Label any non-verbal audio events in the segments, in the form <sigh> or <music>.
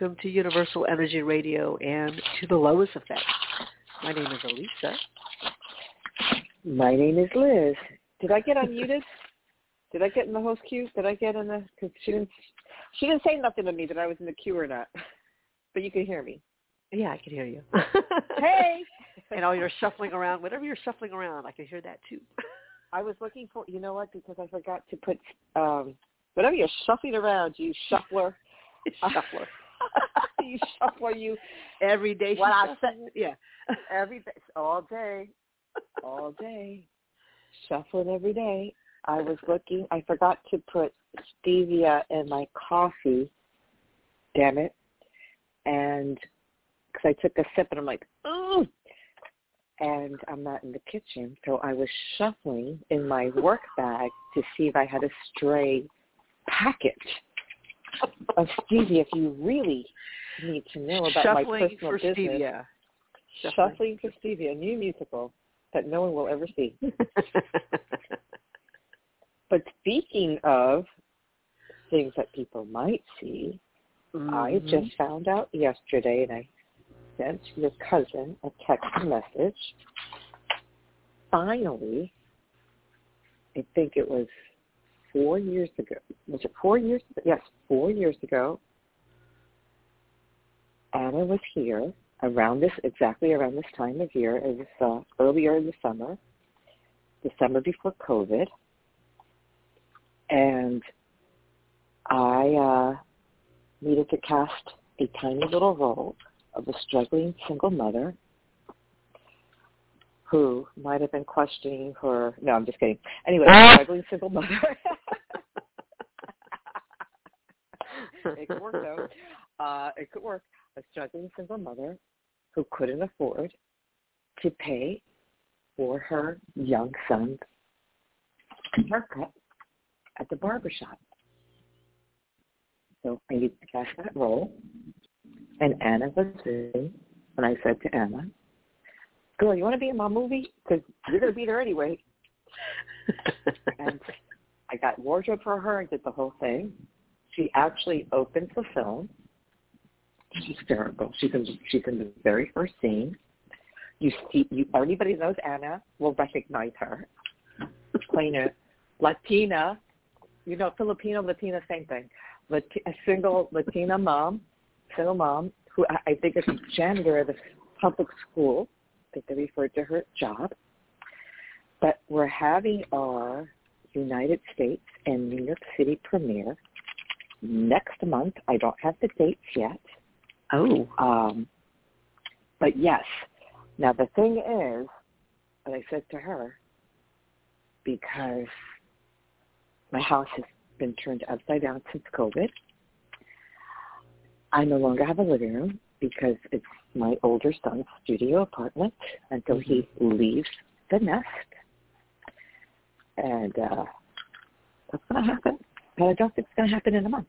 Welcome to Universal Energy Radio and to the Lois Effect. My name is Alyssa. My name is Liz. Did I get unmuted? Did I get in the host queue? Did I get in the? Because she didn't. She didn't say nothing to me that I was in the queue or not. But you can hear me. Yeah, I can hear you. Hey. <laughs> and all you're shuffling around, whatever you're shuffling around, I can hear that too. <laughs> I was looking for. You know what? Because I forgot to put. um Whatever you're shuffling around, you shuffler. <laughs> Shuffler. <laughs> you shuffler. You Every day. What I said-. Yeah. every day, all day, all day, shuffling every day. I was <laughs> looking. I forgot to put stevia in my coffee. Damn it! And because I took a sip and I'm like, ooh, and I'm not in the kitchen, so I was shuffling in my work bag to see if I had a stray packet of stevia. If you really need to know about my Shuffling personal for business. stevia. Shuffling for Stevie, a new musical that no one will ever see. <laughs> But speaking of things that people might see, I Mhm. just found out yesterday, and I sent your cousin a text message. Finally, I think it was four years ago. Was it four years? Yes, four years ago. Anna was here around this exactly around this time of year. It was uh, earlier in the summer, the summer before COVID, and I uh, needed to cast a tiny little role of a struggling single mother who might have been questioning her. No, I'm just kidding. Anyway, a struggling single mother. <laughs> it could work though. Uh, it could work. A struggling single mother who couldn't afford to pay for her young son's haircut at the barber shop. So I needed to cast that role. And Anna was in, and I said to Anna, girl, you want to be in my movie? Because you're going to be there anyway. <laughs> and I got wardrobe for her. and did the whole thing. She actually opens the film. She's hysterical. She's in, she's in the very first scene. You see, you, anybody knows Anna will recognize her. Playing a Latina, you know, Filipino, Latina, same thing. Lat- a single Latina mom, single mom, who I, I think is a janitor at a public school. Think they referred to her job. But we're having our United States and New York City premiere next month. I don't have the dates yet. oh. Um, but yes. Now the thing is, and I said to her, because my house has been turned upside down since COVID, I no longer have a living room because it's my older son's studio apartment until he leaves the nest. And uh, that's going to happen. But I don't think it's going to happen in a month.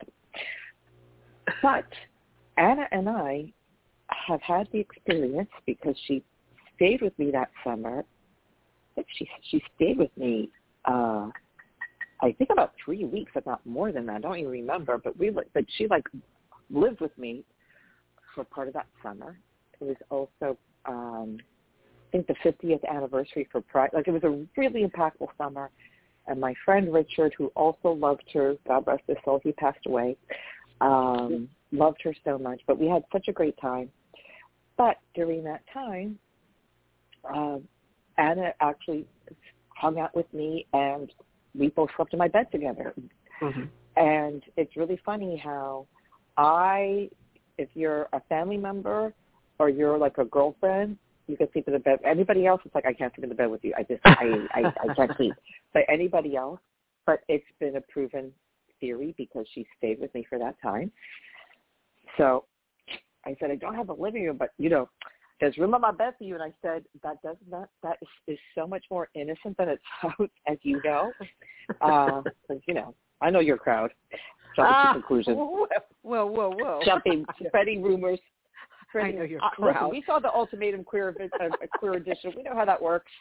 But Anna and I have had the experience because she stayed with me that summer. I think she she stayed with me. Uh, I think about three weeks, if not more than that. I don't even remember. But we but she like lived with me for part of that summer. It was also um, I think the 50th anniversary for Pride. Like it was a really impactful summer. And my friend Richard, who also loved her, God rest his soul, he passed away. Um, loved her so much, but we had such a great time. But during that time, um, Anna actually hung out with me, and we both slept in my bed together. Mm-hmm. And it's really funny how I, if you're a family member or you're like a girlfriend, you can sleep in the bed. Anybody else, it's like I can't sleep in the bed with you. I just I I, I can't sleep. <laughs> But anybody else, but it's been a proven theory because she stayed with me for that time. So I said I don't have a living room, but you know, there's room on my bed for you. And I said that does not that is, is so much more innocent than it <laughs> sounds, as you know. Uh, you know, I know your crowd. jumping ah, to conclusions. Whoa, whoa, whoa! Jumping, <laughs> spreading rumors. I know your uh, crowd. listen, we saw the ultimatum queer, uh, queer edition. We know how that works.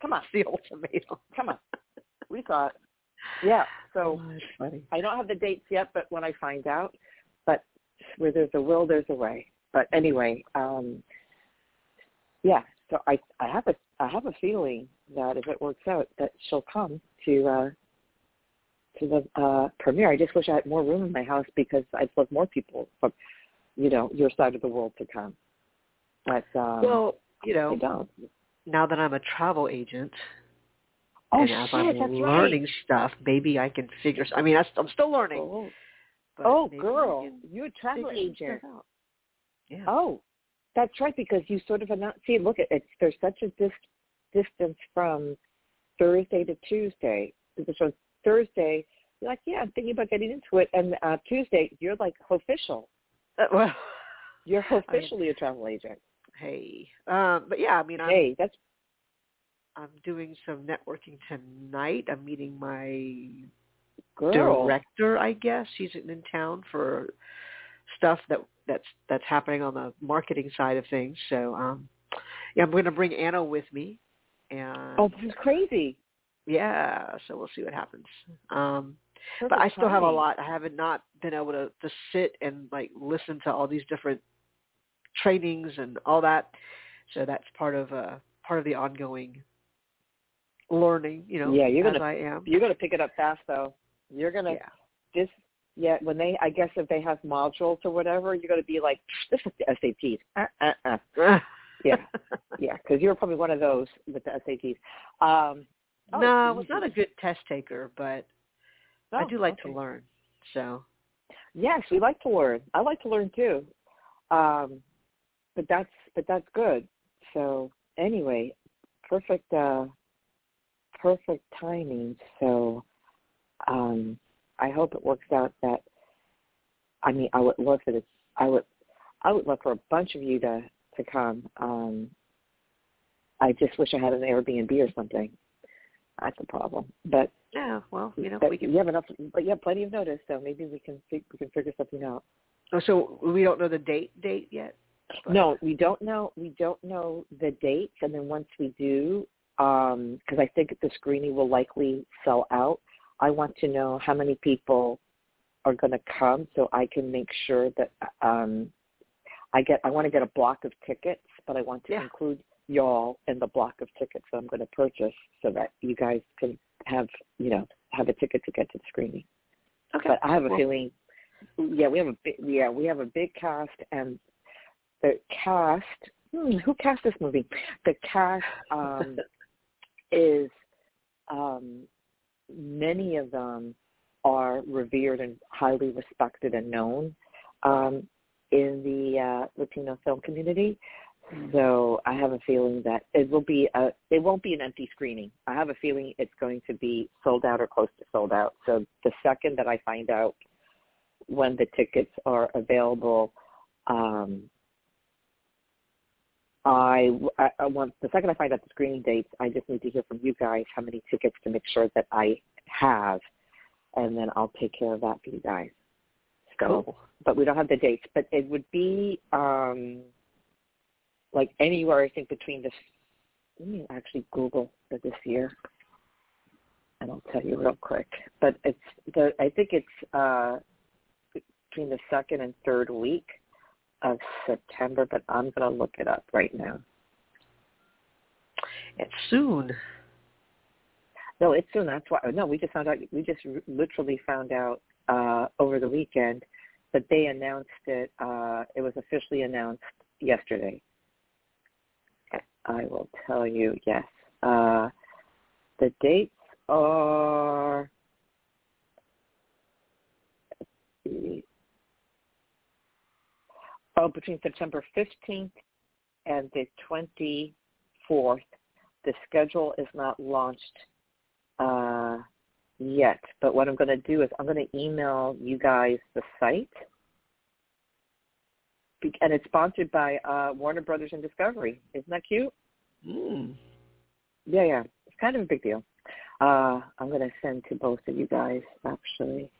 Come on, <laughs> the ultimatum. come on. We saw it. Yeah. So oh. I don't have the dates yet, but when I find out, but where there's a will, there's a way. But anyway, um, yeah. So I I have a I have a feeling that if it works out, that she'll come to uh, to the uh, premiere. I just wish I had more room in my house because I'd love more people from you know your side of the world to come. But um, well, you know, don't. now that I'm a travel agent, Oh and shit, as I'm learning right. stuff, maybe I can figure. I mean, I'm still learning. Oh, oh girl, you're a travel agent. Yeah. Oh, that's right. Because you sort of announce. See, look, at it's there's such a dis- distance from Thursday to Tuesday. So Thursday, you're like, yeah, I'm thinking about getting into it, and uh, Tuesday, you're like official. Uh, <laughs> well, You're <laughs> officially a travel agent. hey, um, but yeah, I mean, I'm Hey, that's I'm doing some networking tonight. I'm meeting my girl. director, I guess. She's in town for stuff that that's that's happening on the marketing side of things. So, um, yeah, I'm going to bring Anna with me, and Oh, this is crazy. yeah, so we'll see what happens. Um, but Perfect I still have a lot. I haven't not been able to to sit and like listen to all these different trainings and all that. So that's part of uh part of the ongoing learning. You know, Yeah, you're gonna- I am. You're gonna pick it up fast, though. You're gonna Yeah. this. Yeah, when they, I guess if they have modules or whatever, you're gonna be like, this is the SATs. Uh, uh, uh. <laughs> Yeah. Yeah, because you're probably one of those with the SATs. Um, oh, no, I was not a good test taker, but I oh, do like okay. to learn. So Yes, we like to learn. I like to learn too. Um, but that's but that's good. So anyway, perfect uh perfect timing. So um I hope it works out that I mean I would love for this I would I would love for a bunch of you to to come. Um I just wish I had an Airbnb or something. That's a problem. But yeah, well, you know, but we can. you have enough but you have plenty of notice, so maybe we can fi- we can figure something out. Oh, so we don't know the date date yet. but- No, we don't know. We don't know the dates, and then once we do, because I think the screening will likely sell out. I want to know how many people are going to come, so I can make sure that um, I get. I want to get a block of tickets, but I want to Yeah. include y'all in the block of tickets that I'm going to purchase, so that you guys can have you know have a ticket to get to the screening. Okay. But I have a Well, feeling, yeah, we have a big, yeah, we have a big cast, and the cast, hmm, who cast this movie? The cast um, <laughs> is, um, many of them are revered and highly respected and known um, in the uh, Latino film community. So I have a feeling that it will be a it won't be an empty screening. I have a feeling it's going to be sold out or close to sold out. So the second that I find out when the tickets are available, um, I, I, I want the second I find out the screening dates, I just need to hear from you guys how many tickets to make sure that I have, and then I'll take care of that for you guys. So, Cool. but we don't have the dates. But it would be um, like anywhere I think between this. Let me actually Google for this year, and I'll tell you real quick. But it's the I think it's uh, between the second and third week of September. But I'm going to look it up right now. It's soon. No, it's soon. That's why. No, we just found out. We just r- literally found out uh, over the weekend that they announced it. Uh, it was officially announced yesterday. I will tell you. Yes, uh, the dates are. Oh, between September 15th and the 24th. The schedule is not launched uh, yet, but what I'm going to do is I'm going to email you guys the site, and it's sponsored by uh, Warner Brothers and Discovery. Isn't that cute? Mm. Yeah, yeah. It's kind of a big deal. Uh, I'm going to send to both of you guys, actually.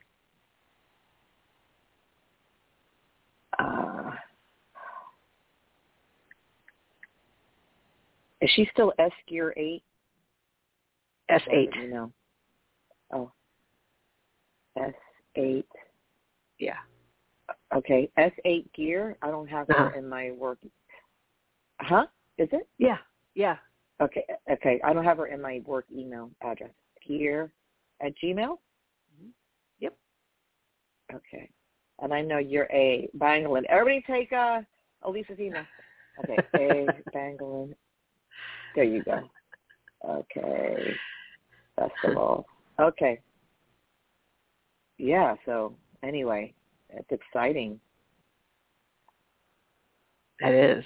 Uh, is she still S gear 8? S8. You know. Oh. S8. Yeah. Okay. S eight gear. I don't have Uh-huh. her in my work. Huh? Is it? Yeah. Yeah. Okay. Okay. I don't have her in my work email address. Gear at Gmail. Yep. Okay. And I know you're a Banguilan. Everybody take uh, Alyssa's email. Okay. A <laughs> Banguilan. There you go. Okay. Festival. Okay. Yeah. So anyway, it's exciting. That is.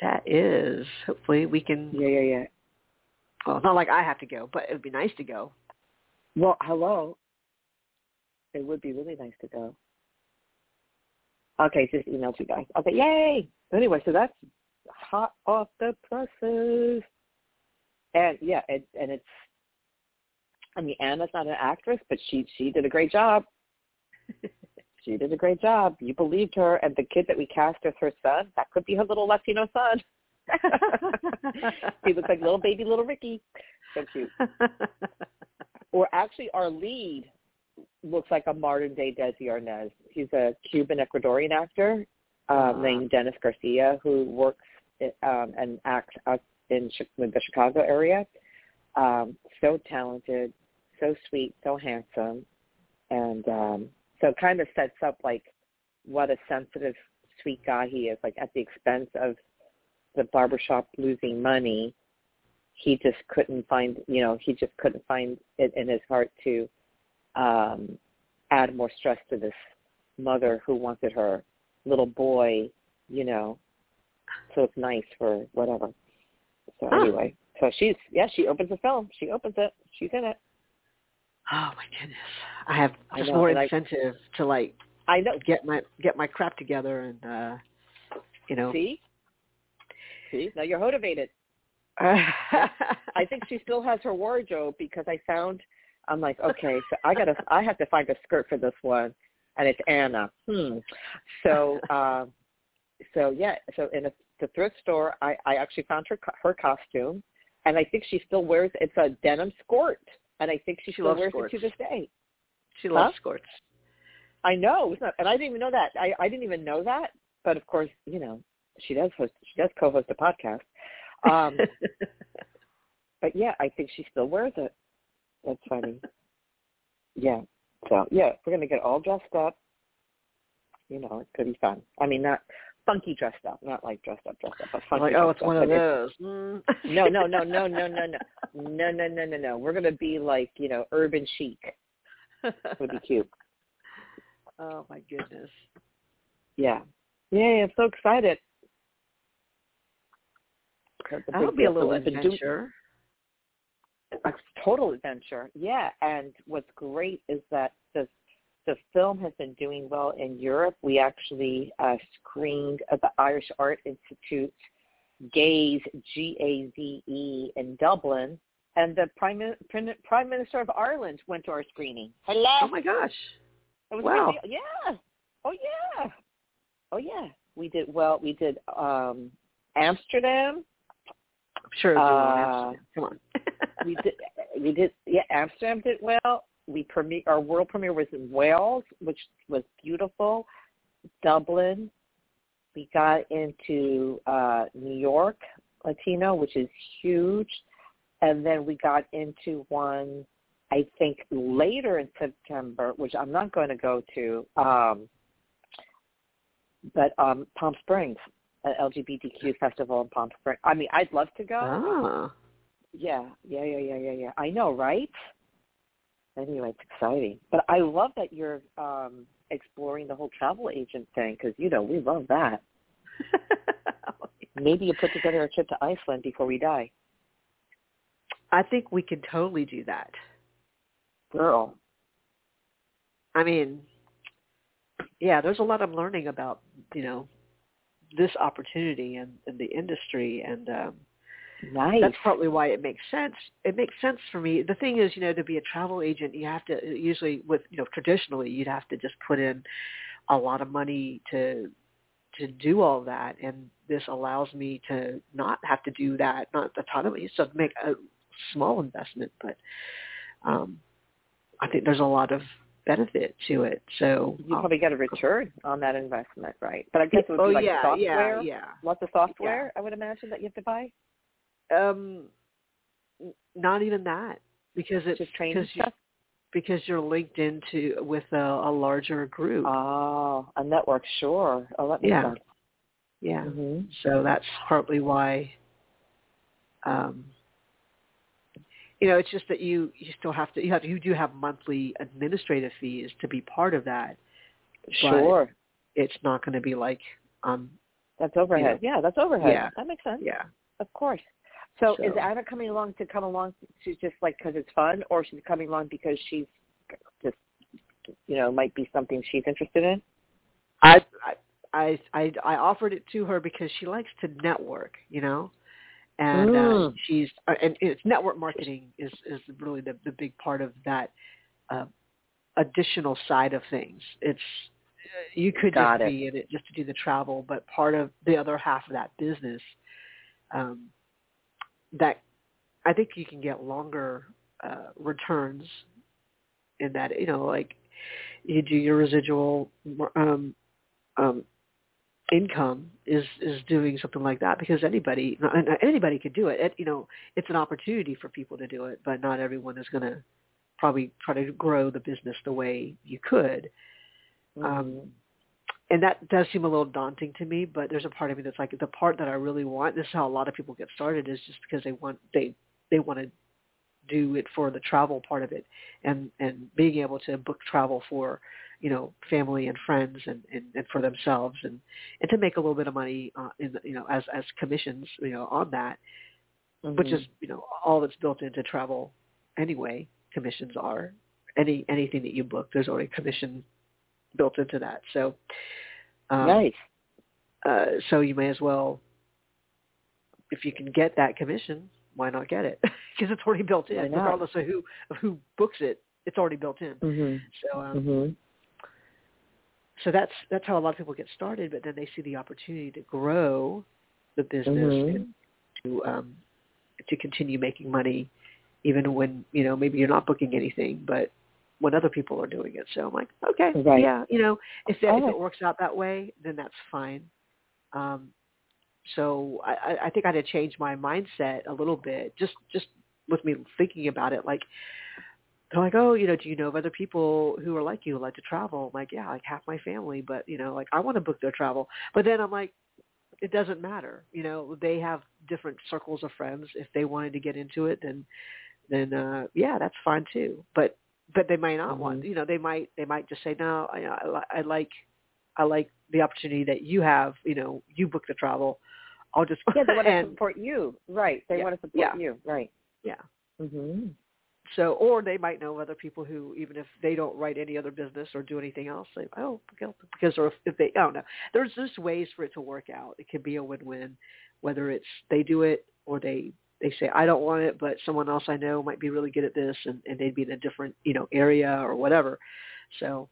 That is. Hopefully we can. Yeah, yeah, yeah. Well, it's not like I have to go, but it would be nice to go. Well, hello. It would be really nice to go. Okay, just emailed you guys. Okay, yay! Anyway, so that's hot off the presses. And yeah, it, and it's. I mean, Anna's not an actress, but she she did a great job. <laughs> she did a great job. You believed her, and the kid that we cast as her son, that could be her little Latino son. <laughs> he looks like little baby little Ricky. So cute. <laughs> Or actually, our lead looks like a modern day Desi Arnaz. He's a Cuban Ecuadorian actor um, Ah. named Dennis Garcia who works um, and acts out in in the Chicago area. Um, so talented, so sweet, so handsome, and um, so it kind of sets up like what a sensitive, sweet guy he is. Like at the expense of the barbershop losing money, he just couldn't find, you know, he just couldn't find it in his heart to um, add more stress to this mother who wanted her little boy, you know, so it's nice for whatever. So Huh. anyway, so she's yeah, she opens the film. She opens it. She's in it. Oh my goodness. I have I just know, more and I- incentive to like I know. get my get my crap together and uh you know See, see, now you're motivated. <laughs> I think she still has her wardrobe because I found I'm like, okay, so I gotta I have to find a skirt for this one and it's Anna. Hmm. So <laughs> um so yeah, so in a, the thrift store I, I actually found her her costume and I think she still wears it's a denim skirt and I think she, She still loves wears skirts. it to this day. she loves Huh? skirts. I know, it's not, and I didn't even know that. I, I didn't even know that, but of course, you know, she does host she does co-host a podcast. Um <laughs> But yeah, I think she still wears it. That's funny. yeah. So yeah, we're gonna get all dressed up. You know, it's gonna be fun. I mean, not funky dressed up, not like dressed up, dressed up, but funky. like, oh, it's one up. of those. Mm. <laughs> No, no, no, no, no, no, no, no, no, no, no, no. We're gonna be like you know, urban chic. Would be cute. <laughs> oh my goodness. Yeah. Yeah, I'm so excited. That'll be a little adventure. a total adventure. Yeah, and what's great is that the the film has been doing well in Europe. We actually uh, screened at the Irish Art Institute Gaze G A Z E in Dublin, and the prime Min- prime minister of Ireland went to our screening. Hello. Oh my gosh. It was Wow. a. Yeah. Oh yeah. Oh yeah. We did well. We did um Amsterdam. I'm sure it'll do well in Uh, Amsterdam. Come on. <laughs> we did we did yeah amsterdam did well we premiere our world premiere was in wales which was beautiful dublin we got into uh new york latino which is huge and then we got into one i think later in september which i'm not going to go to um but um palm springs an lgbtq festival in palm springs i mean i'd love to go ah. yeah, yeah, yeah, yeah, yeah, yeah. I know, right? Anyway, it's exciting. But I love that you're um exploring the whole travel agent thing because you know we love that. Maybe you put together a trip to Iceland before we die, I think we could totally do that. girl. I mean, yeah, there's a lot I'm learning about, you know, this opportunity and, and the industry and um Nice. that's partly why it makes sense. It makes sense for me. The thing is, you know, to be a travel agent, you have to usually with, you know, traditionally you'd have to just put in a lot of money to to do all that, and this allows me to not have to do that. Not a ton of money, so make a small investment, but um, I think there's a lot of benefit to it. So you um, probably get a return on that investment, right? But I guess it would oh be like yeah, software. yeah, yeah. Lots of software, I would imagine that you have to buy. Um, not even that because it's Just training because You, because you're linked into with a, a larger group. Oh, a network, sure. Oh, that makes Yeah. sense. yeah. hmm So that's partly why. Um, you know, it's just that you you still have to you have you do have monthly administrative fees to be part of that. Sure. It's not going to be like um That's overhead. yeah, that's overhead. Yeah. That makes sense. yeah. Of course. So, is Anna coming along to come along? She's just like because it's fun, or she's coming along because she's just, you know, might be something she's interested in. I I I I offered it to her because she likes to network, you know, and uh, Mm. she's uh, and it's network marketing is is really the the big part of that uh, additional side of things. It's uh, you could Got just it. be in it just to do the travel, but part of the other half of that business, um, that I think you can get longer uh, returns in that you know like you do your residual um, um, income is is doing something like that because anybody not- anybody could do it. it. You know, it's an opportunity for people to do it, but not everyone is going to probably try to grow the business the way you could. Um, and that does seem a little daunting to me, but there's a part of me that's like the part that I really want. This is how a lot of people get started is just because they want they they want to do it for the travel part of it and and being able to book travel for you know family and friends and and, and for themselves and and to make a little bit of money uh, in the, you know as as commissions you know on that which is you know all that's built into travel anyway commissions are any anything that you book there's already commission built into that so um, nice. uh, so you may as well, if you can get that commission, why not get it? <laughs> Because it's already built in, regardless of who of who books it. It's already built in. hmm So, um, hmm so that's that's how a lot of people get started. But then they see the opportunity to grow the business Mhm. and to um, to continue making money, even when you know maybe you're not booking anything, but when other people are doing it. So I'm like, okay, Right. yeah, you know, if that, if it works out that way, then that's fine. Um, so I, I- I think I had to change my mindset a little bit, just just with me thinking about it. Like they're like, oh, you know, do you know of other people who are like you, like to travel? I'm like, yeah, like half my family, but you know, like I want to book their travel. But then I'm like, it doesn't matter. You know, they have different circles of friends. If they wanted to get into it, then then uh yeah, that's fine too. But but they might not want. Mhm. You know, they might they might just say, no, I, I, I like I like the opportunity that you have. You know, you book the travel. I'll just Yeah, they <laughs> want to and support you, right? They Yeah. want to support Yeah. you, right? yeah. hmm So, or they might know other people who, even if they don't write any other business or do anything else, they oh because because or if, if they I don't know. There's just ways for it to work out. It could be a win-win, whether it's they do it or they they say I don't want it, but someone else I know might be really good at this, and, and they'd be in a different you know area or whatever. So,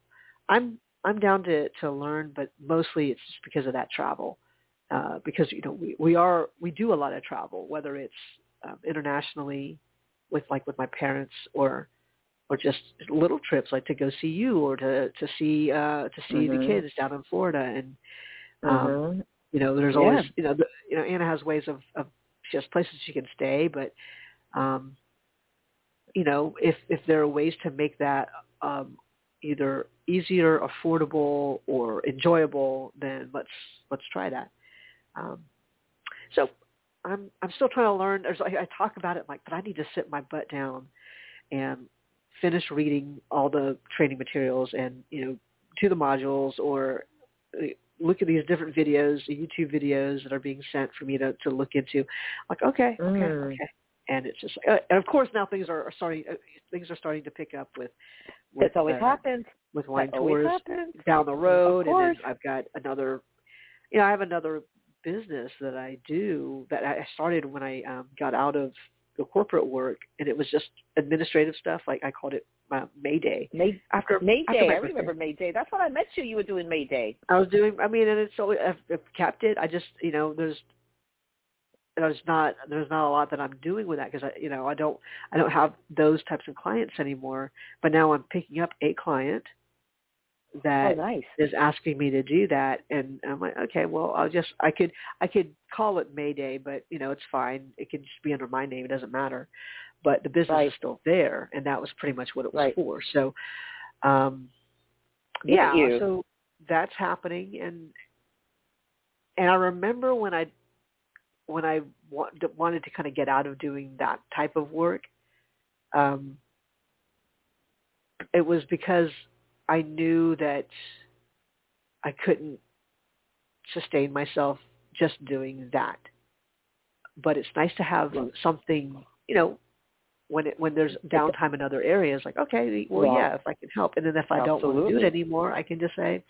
I'm I'm down to to learn, but mostly it's just because of that travel, uh, because you know we we are we do a lot of travel, whether it's um, internationally with like with my parents or or just little trips like to go see you or to to see uh to see the Mhm. kids down in Florida and um Mhm. you know there's Yeah. always you know the, you know Anna has ways of of she has places she can stay but um you know if if there are ways to make that um either easier affordable or enjoyable then let's let's try that. Um so i'm i'm still trying to learn. There's I, I talk about it like but i need to sit my butt down and finish reading all the training materials and you know to the modules or look at these different videos the youtube videos that are being sent for me to to look into. Like okay okay Mm. okay. And it's just uh, and of course now things are, are starting uh, things are starting to pick up with with It always uh, happens. with wine That tours down the road. And then I've got another you know, I have another business that I do that I started when I um got out of the corporate work. And it was just administrative stuff. Like I called it uh, May Day. May After May after Day. I birthday. remember May Day. That's when I met you. You were doing May Day. I was doing. I mean, and it's so I've, I've kept it. I just you know there's there's not there's not a lot that I'm doing with that because I you know I don't I don't have those types of clients anymore. But now I'm picking up a client Oh, nice. is asking me to do that, and I'm like, okay, well I'll just I could I could call it Mayday, but you know it's fine. It can just be under my name. It doesn't matter. But the business Right. is still there, and that was pretty much what it was Right. for. So, um, yeah, you. so that's happening, and and I remember when I when I wa- wanted to kind of get out of doing that type of work, um, it was because I knew that I couldn't sustain myself just doing that. But it's nice to have something, you know, when it when there's downtime in other areas, like okay, well, Well, yeah, if I can help, and then if I don't want to do it anymore, I can just say,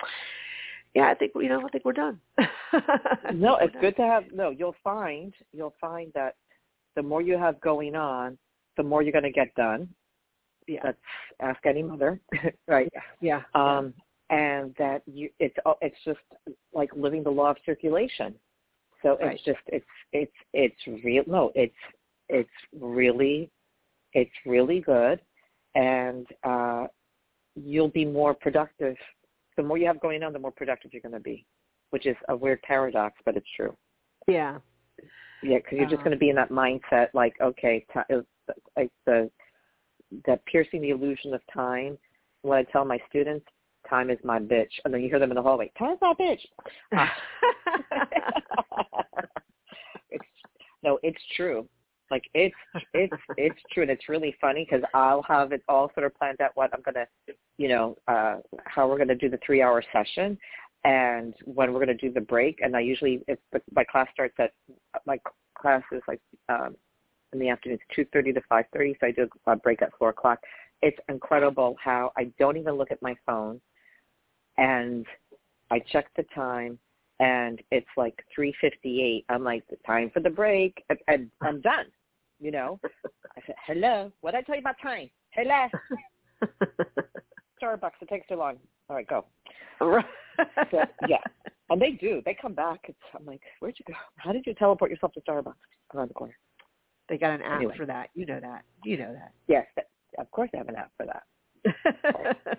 yeah, I think you know, I think we're done. <laughs> No, it's good to have. No, you'll find you'll find that the more you have going on, the more you're going to get done. Yeah, That's ask any mother, <laughs> right? yeah, Um, and that you it's it's just like living the law of circulation. So Right. it's just it's it's it's real. No, it's it's really it's really good, and uh, you'll be more productive. The more you have going on, the more productive you're going to be, which is a weird paradox, but it's true. yeah, Yeah, because you're just Uh-huh. going to be in that mindset, like okay, ti it's like the that piercing the illusion of time. What I tell my students, time is my bitch, and then you hear them in the hallway, time's my bitch. <laughs> <laughs> it's, no, it's true. Like it's it's <laughs> it's true, and it's really funny because I'll have it all sort of planned out what I'm gonna, you know, uh how we're gonna do the three hour session, and when we're gonna do the break. And I usually, if my class starts at my class is like um in the afternoon, it's two thirty to five thirty, so I do a break at four o'clock. It's incredible how I don't even look at my phone, and I check the time, and it's like three fifty eight. I'm like, the time for the break, and, and I'm done. You know, I said, hello. What did I tell you about time? Hello, <laughs> Starbucks. It takes too long. All right, go. Right. So, yeah, and they do. They come back. It's, I'm like, where'd you go? How did you teleport yourself to Starbucks around the corner? They got an app Anyway. for that. You know that. You know that. Yes, that, of course they have an app for that. <laughs>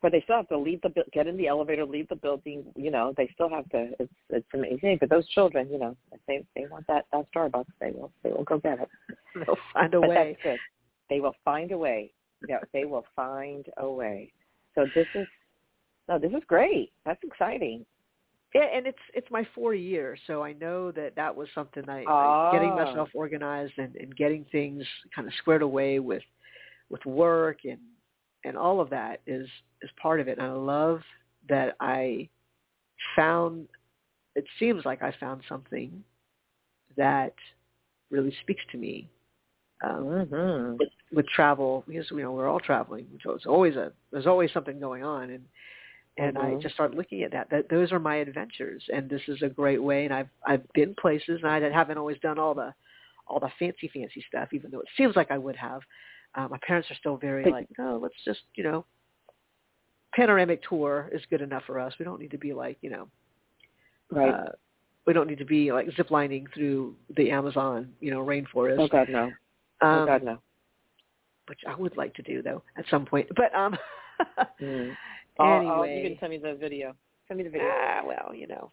But they still have to leave the get in the elevator, leave the building. You know, they still have to. It's it's amazing. But those children, you know, they they want that that Starbucks, they will they will go get it. <laughs> They'll find a but way. that's good. They will find a way. Yeah, they will find a way. So this is no, this is great. That's exciting. Yeah, and it's it's my four year, so I know that that was something I, Ah. I getting myself organized and, and getting things kind of squared away with with work and and all of that is is part of it. And I love that I found. It seems like I found something that really speaks to me um, Mm-hmm. with, with travel because you know we're all traveling. So it's always a there's always something going on, and and I Mhm. just started looking at that. That those are my adventures, and this is a great way. And I've I've been places, and I haven't always done all the all the fancy fancy stuff, even though it seems like I would have. Uh, my parents are still very But- like, no, let's just you know, panoramic tour is good enough for us. We don't need to be like you know, Right. uh, we don't need to be like ziplining through the Amazon, you know, rainforest. oh God, no. oh Um, God, no. which I would like to do though at some point. But um, <laughs> Mm. I'll- I'll- you can send me the video. Send me the video. ah, well, you know,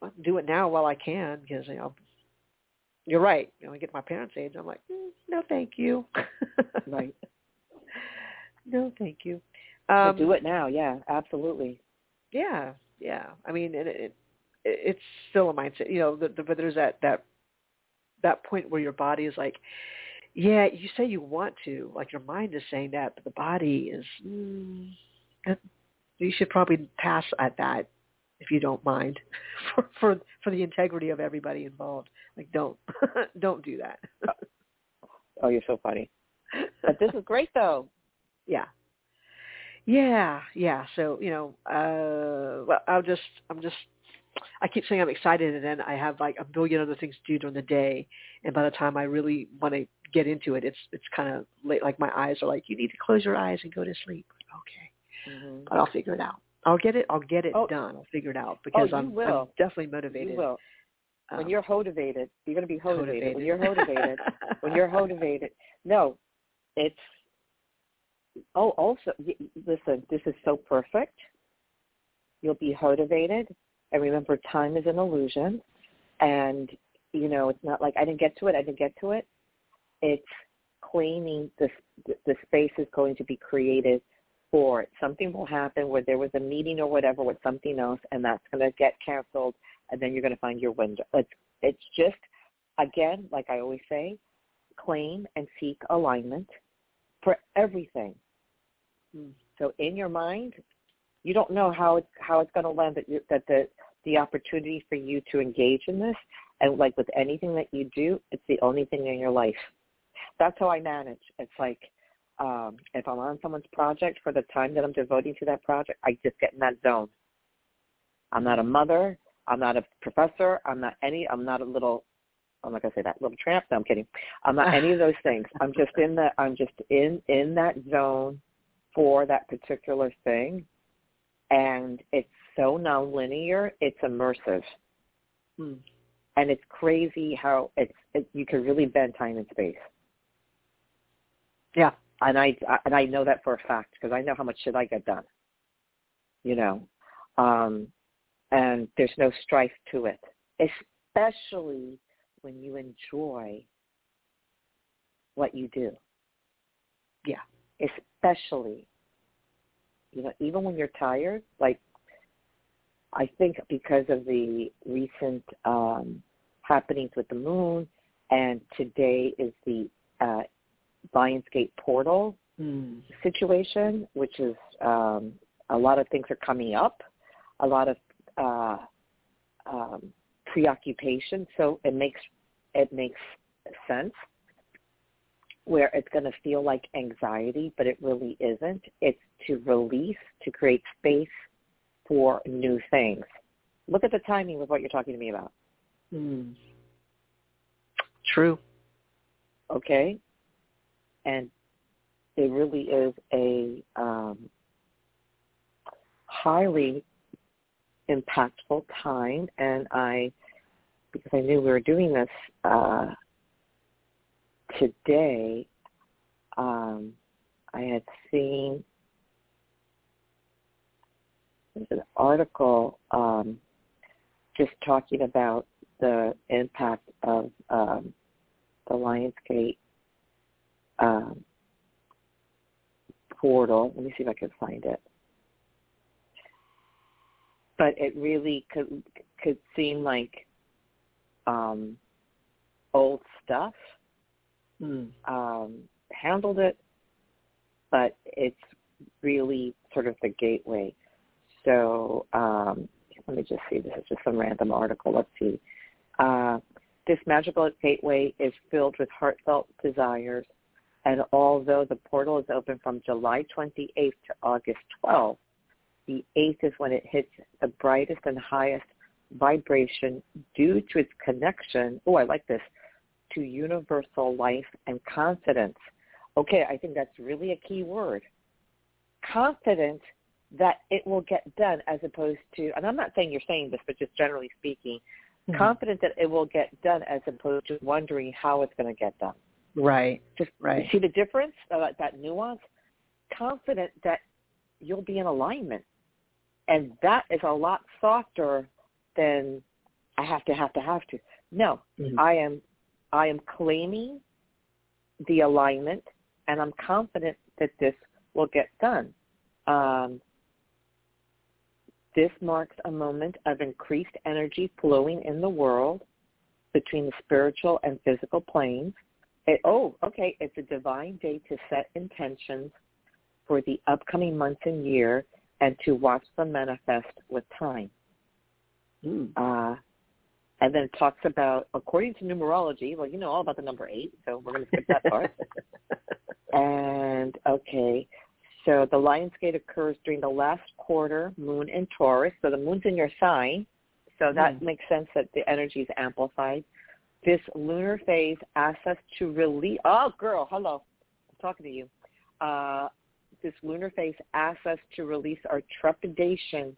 I'll do it now while I can because you know, you're right. You know, I get my parents' age, I'm like, mm, no, thank you. <laughs> Right. no, thank you. Um, do it now. Yeah, absolutely. Yeah, yeah. I mean, it, it, it it's still a mindset, you know. The, the, but there's that that that point where your body is like, yeah, you say you want to, like your mind is saying that, but the body is, mm, you should probably pass at that if you don't mind, <laughs> for for for the integrity of everybody involved. Like, don't <laughs> don't do that. <laughs> Oh, you're so funny. But this is great, though. yeah yeah yeah so you know uh well i'll just i'm just i keep saying i'm excited and then i have like a billion other things to do during the day and by the time i really want to get into it. It's it's kind of late. Like my eyes are like, you need to close your eyes and go to sleep. Okay, Mm-hmm. but I'll figure it out. I'll get it. I'll get it Oh. done. I'll figure it out because you I'm, I'm definitely motivated. You will. When Um, you're motivated, you're going to be motivated. When you're motivated. when you're <laughs> motivated, no, it's. Oh, also, listen. This is so perfect. You'll be motivated, and remember, time is an illusion, and you know it's not like I didn't get to it. I didn't get to it. It's claiming the the space is going to be created for it. Something will happen where there was a meeting or whatever with something else, and that's going to get canceled, and then you're going to find your window. It's it's just again, like I always say, claim and seek alignment for everything. Mm. So in your mind, you don't know how it's how it's going to land. That you, that the the opportunity for you to engage in this, and like with anything that you do, it's the only thing in your life. That's how I manage. It's like um, if I'm on someone's project for the time that I'm devoting to that project, I just get in that zone. I'm not a mother. I'm not a professor. I'm not any. I'm not a little. I'm not gonna say that little tramp. No, I'm kidding. I'm not any of those things. I'm just in the. I'm just in in that zone for that particular thing, and it's so nonlinear. It's immersive, Mm. and it's crazy how it's. It, you can really bend time and space. Yeah. and I and I know that for a fact because I know how much shit I get done. You know, um, and there's no strife to it, especially when you enjoy what you do. Yeah. Especially, you know, even when you're tired, like I think because of the recent um, happenings with the moon, and today is the uh, Lionsgate portal Mm. situation, which is um, a lot of things are coming up, a lot of uh, um, preoccupation. So it makes it makes sense where it's going to feel like anxiety, but it really isn't. It's to release, to create space for new things. Look at the timing of what you're talking to me about. Mm. True. okay? And it really is a um, highly impactful time, and I, because I knew we were doing this uh, today, um, I had seen an article um, just talking about the impact of um, the Lionsgate um, portal. Let me see if I can find it. But it really could could seem like um, old stuff Mm. um, handled it, but it's really sort of the gateway. So um, let me just see. This is just some random article. Let's see. Uh, this magical gateway is filled with heartfelt desires, and although the portal is open from July 28th to August 12th, the 8th is when it hits the brightest and highest vibration due to its connection. Oh, I like this to universal life and confidence. Okay, I think that's really a key word. Confident that it will get done as opposed to, and I'm not saying you're saying this, but just generally speaking, Mhm. confident that it will get done as opposed to wondering how it's going to get done. Right. Just Right. see the difference, uh, that nuance? Confident that you'll be in alignment. And that is a lot softer than I have to, have to, have to. No, Mhm. I am I am claiming the alignment, and I'm confident that this will get done. Um, this marks a moment of increased energy flowing in the world between the spiritual and physical planes. It, oh, okay, it's a divine day to set intentions for the upcoming months and year and to watch them manifest with time. Mm. Uh, and then it talks about, according to numerology, well, you know all about the number eight, so we're going to skip that part. <laughs> and okay, so the lion's gate occurs during the last quarter moon in Taurus. So the moon's in your sign, so that Mm. makes sense that the energy is amplified This lunar phase asks us to release. Oh, girl, hello. I'm talking to you. Uh, this lunar phase asks us to release our trepidation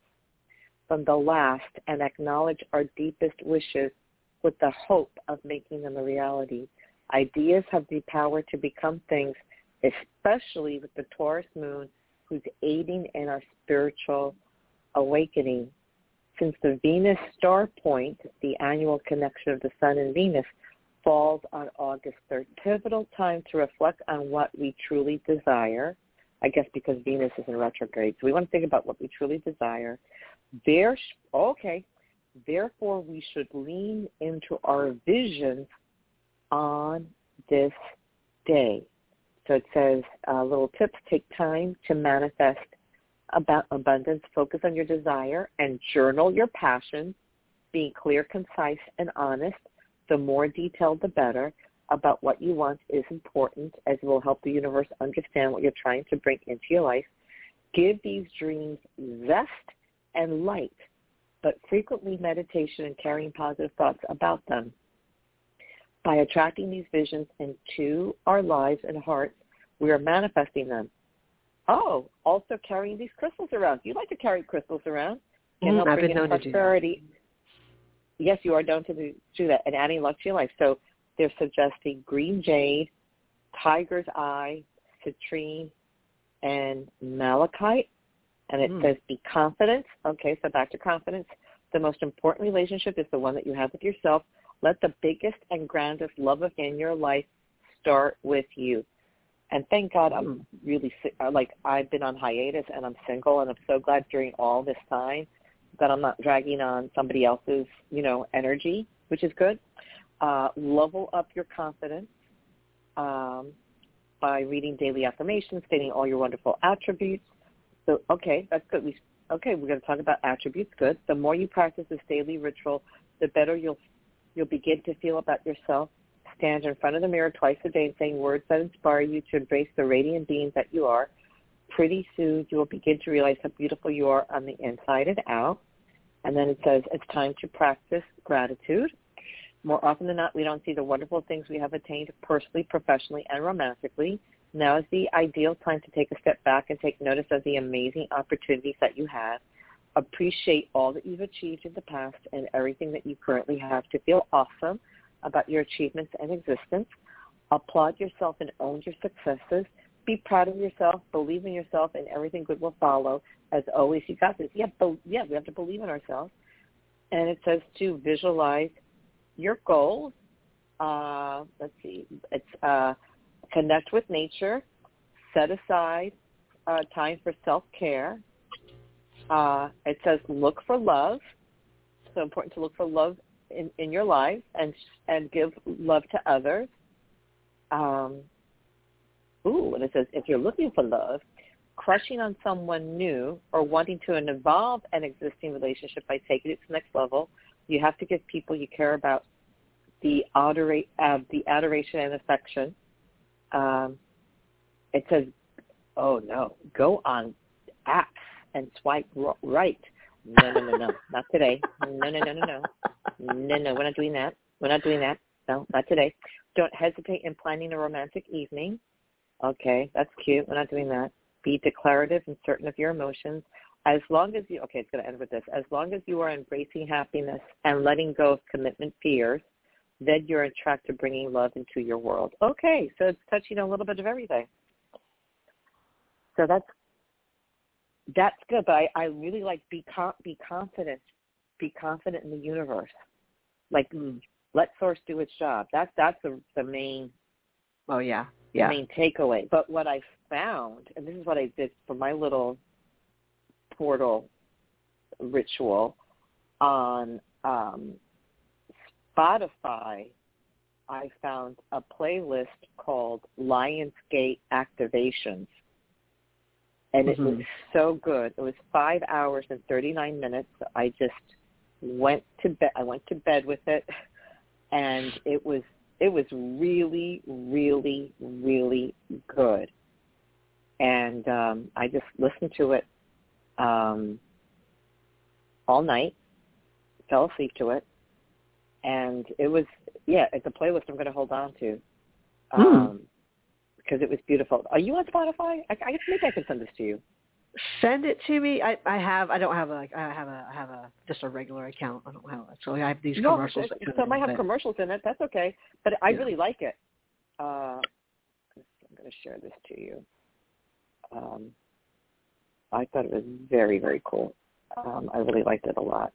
from the last and acknowledge our deepest wishes with the hope of making them a reality. Ideas have the power to become things, especially with the Taurus moon who's aiding in our spiritual awakening. Since the Venus star point, the annual connection of the Sun and Venus, falls on August 3rd, pivotal time to reflect on what we truly desire. I guess because Venus is in retrograde. So we want to think about what we truly desire. There, okay. Therefore, we should lean into our visions on this day. So it says, uh, little tips, take time to manifest about abundance, focus on your desire, and journal your passions, being clear, concise, and honest. The more detailed, the better about what you want is important as it will help the universe understand what you're trying to bring into your life. Give these dreams zest and light, but frequently meditation and carrying positive thoughts about them. By attracting these visions into our lives and hearts, we are manifesting them. Oh, also carrying these crystals around. You like to carry crystals around. Can mm, help I've bring in prosperity. Yes, you are known to do that and adding luck to your life. So they're suggesting green jade, tiger's eye, citrine, and malachite. And it mm. says be confident. Okay, so back to confidence. The most important relationship is the one that you have with yourself. Let the biggest and grandest love of in your life start with you. And thank God I'm hmm. really uh, like I've been on hiatus and I'm single and I'm so glad during all this time that I'm not dragging on somebody else's, you know, energy, which is good. Uh, level up your confidence um, by reading daily affirmations, stating all your wonderful attributes. So, okay, that's good. We okay, we're going to talk about attributes. Good. The more you practice this daily ritual, the better you'll you'll begin to feel about yourself. Stand in front of the mirror twice a day and saying words that inspire you to embrace the radiant being that you are. Pretty soon you will begin to realize how beautiful you are on the inside and out. And then it says it's time to practice gratitude. More often than not, we don't see the wonderful things we have attained personally, professionally, and romantically. Now is the ideal time to take a step back and take notice of the amazing opportunities that you have. Appreciate all that you've achieved in the past and everything that you currently have to feel awesome about your achievements and existence. Applaud yourself and own your successes. Be proud of yourself. Believe in yourself, and everything good will follow. As always, you got this. Yeah, be- yeah, we have to believe in ourselves. And it says to visualize your goals. Uh, let's see. It's uh, connect with nature. Set aside uh, time for self-care. Uh, it says look for love. So important to look for love in, in your life and and give love to others. Um, ooh, and it says if you're looking for love, crushing on someone new or wanting to evolve an existing relationship by taking it to the next level, you have to give people you care about the, adora- uh, the adoration and affection. Um, it says, oh no, go on apps and swipe right. No, no, no, no, not today. No, no, no, no, no. No, no, we're not doing that. We're not doing that. No, not today. Don't hesitate in planning a romantic evening. Okay, that's cute. We're not doing that. Be declarative and certain of your emotions. As long as you, okay, it's going to end with this. As long as you are embracing happiness and letting go of commitment fears, then you're on track to bringing love into your world. Okay, so it's touching a little bit of everything. So that's that's good. But I, I really like be com- be confident, be confident in the universe. Like mm, let source do its job. That's that's the the main. Oh yeah, yeah. Main takeaway. But what I found, and this is what I did for my little portal ritual on um, Spotify, I found a playlist called Lionsgate Activations. And mm-hmm. it was mm-hmm. so good. It was five hours and 39 minutes. I just went to bed. I went to bed with it, and it was it was really, really, really good. And um, I just listened to it um, all night, fell asleep to it, and it was yeah, it's a playlist I'm going to hold on to. Hmm. Um, because it was beautiful. Are you on Spotify? I, I guess maybe I can send this to you. Send it to me. I I have I don't have a like I have a I have a just a regular account. I don't have so I have these No, commercials. it, so it might have commercials in it. That's okay. But I Yeah. really like it. Uh, I'm going to share this to you. Um, I thought it was very, very cool. Um, I really liked it a lot.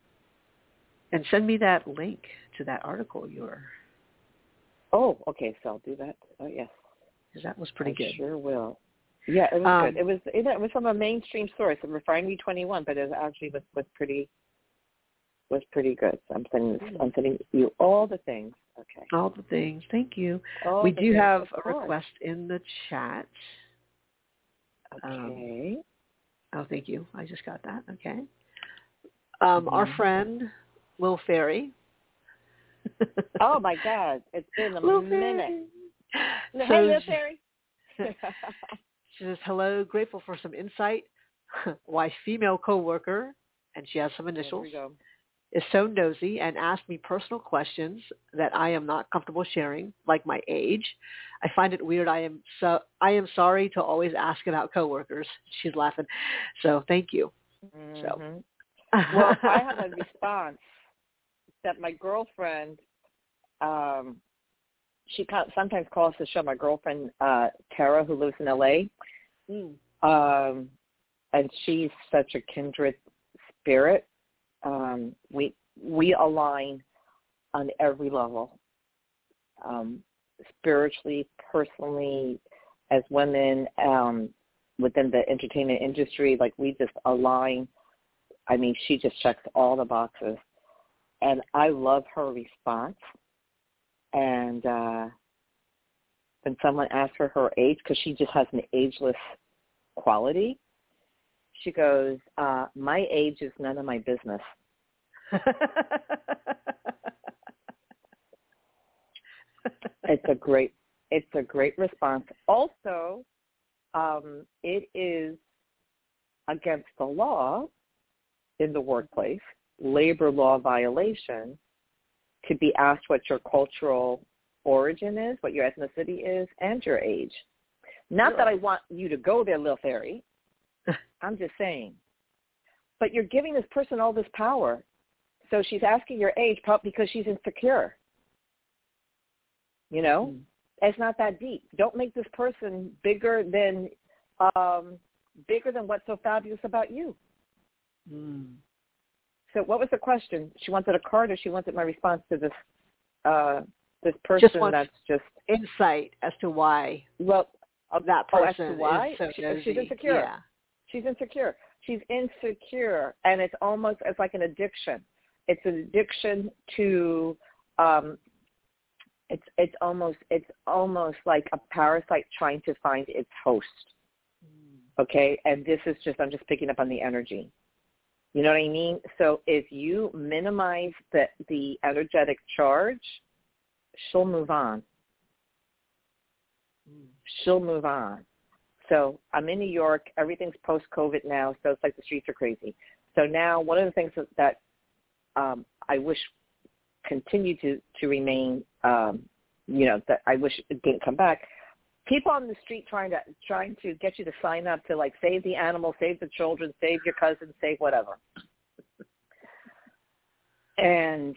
And send me that link to that article you're. Oh, okay. So I'll do that. Oh, yes. because that was pretty I good. Sure will. Yeah, it was Um, good. It was it, was from a mainstream source, Refinery Twenty One, but it actually was was pretty was pretty good. So I'm sending Hmm. I'm sending you all the things. Okay. All the things. Thank you. All we do things, have a request in the chat. um, Okay. Oh, thank you. I just got that. Okay. Um, Our friend Lil Fairy. oh my God! It's been a Lil minute. Fairy. hey, So Lil she- <laughs> She says, hello, grateful for some insight. <laughs> Why female coworker, and she has some initials, is so nosy and asks me personal questions that I am not comfortable sharing, like my age. I find it weird. I am so I am sorry to always ask about coworkers. She's laughing. So thank you. So. Mhm. Well, I have a <laughs> response that my girlfriend, um, she sometimes calls the show. My girlfriend uh, Tara, who lives in L.A. Mm. um, and she's such a kindred spirit. Um, we we align on every level, um, spiritually, personally, as women um, within the entertainment industry. Like we just align. I mean, she just checks all the boxes, and I love her response. And uh, when someone asks her her age, because she just has an ageless quality, she goes, uh, "My age is none of my business." <laughs> It's a great, it's a great response. Also, um, it is against the law in the workplace, labor law violation, to be asked what your cultural origin is, what your ethnicity is, and your age. Not that I want you to go there, Lil Fairy. <laughs> I'm just saying. But you're giving this person all this power. So she's asking your age probably because she's insecure. You know? It's not that deep. Don't make this person bigger than um bigger than what's so fabulous about you. Mm. So what was the question? She wanted a card or she wanted my response to this uh this person wants- that's just Insight as to why well of that Oh, as to person why? is so She- she's insecure. Yeah. She's insecure. She's insecure, and it's almost it's like an addiction. It's an addiction to. um It's it's almost it's almost like a parasite trying to find its host. Okay, and this is just I'm just picking up on the energy. You know what I mean? So if you minimize the the energetic charge, she'll move on. She'll move on. So I'm in New York. Everything's post COVID now, so it's like the streets are crazy. So now one of the things that, that um, I wish continued to to remain, um, you know, that I wish it didn't come back. People on the street trying to trying to get you to sign up to like save the animal, save the children, save your cousin, save whatever. and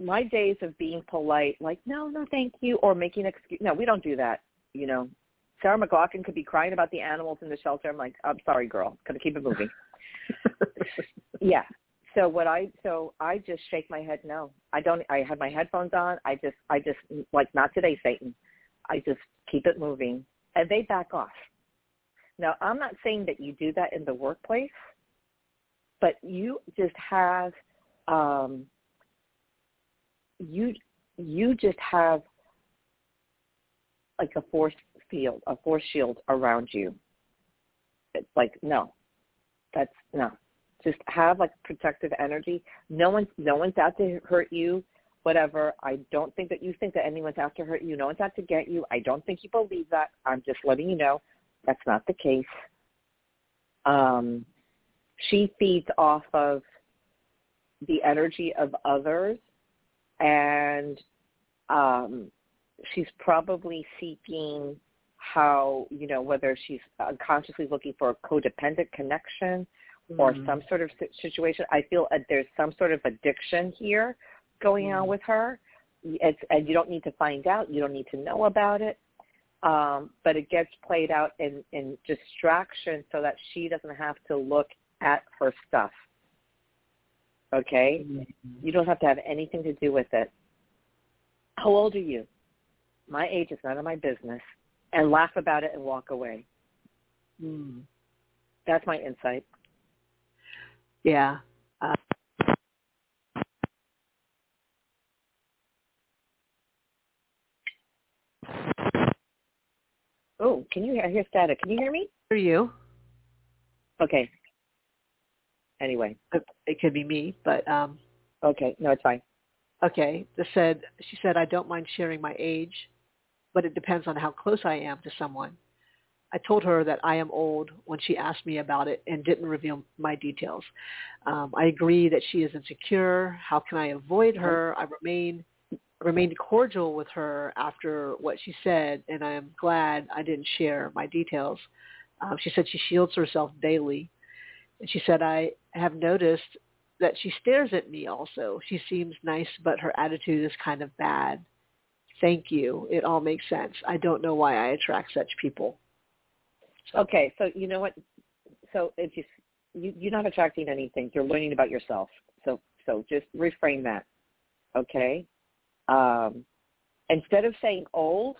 my days of being polite, like no, no, thank you, or making excuse. No, we don't do that. You know, Sarah McLachlan could be crying about the animals in the shelter. I'm like, I'm sorry, girl. Gotta keep it moving. <laughs> yeah. So what I so I just shake my head no. I don't I have my headphones on. I just I just like not today, Satan. I just keep it moving. And they back off. Now I'm not saying that you do that in the workplace, but you just have um you you just have like a force field, a force shield around you. It's like no, that's no. Just have like protective energy. No one's no one's out to hurt you. Whatever. I don't think that you think that anyone's out to hurt you. No one's out to get you. I don't think you believe that. I'm just letting you know that's not the case. Um, she feeds off of the energy of others and um, she's probably seeking how you know whether she's unconsciously looking for a codependent connection or Mm. some sort of si- situation. I feel that there's some sort of addiction here going on Mm. with her. It's, and you don't need to find out. You don't need to know about it. Um, but it gets played out in, in distraction so that she doesn't have to look at her stuff. Okay? You don't have to have anything to do with it. How old are you? My age is none of my business. And laugh about it and walk away. Mm. That's my insight. Yeah. Uh, Oh, can you hear, I hear static? Can you hear me? for you, Okay. Anyway, it, it could be me, but um, okay. No, it's fine. okay. This said, she said, I don't mind sharing my age, but it depends on how close I am to someone. I told her that I am old when she asked me about it and didn't reveal my details. Um, I agree that she is insecure. How can I avoid her? I remain remained cordial with her after what she said, and I am glad I didn't share my details. Um, she said she shields herself daily, and she said I have noticed that she stares at me. Also, she seems nice, but her attitude is kind of bad. Thank you. It all makes sense. I don't know why I attract such people. Okay, so you know what? So if you, you you're not attracting anything, you're learning about yourself. So so just reframe that. Okay. Um, instead of saying old,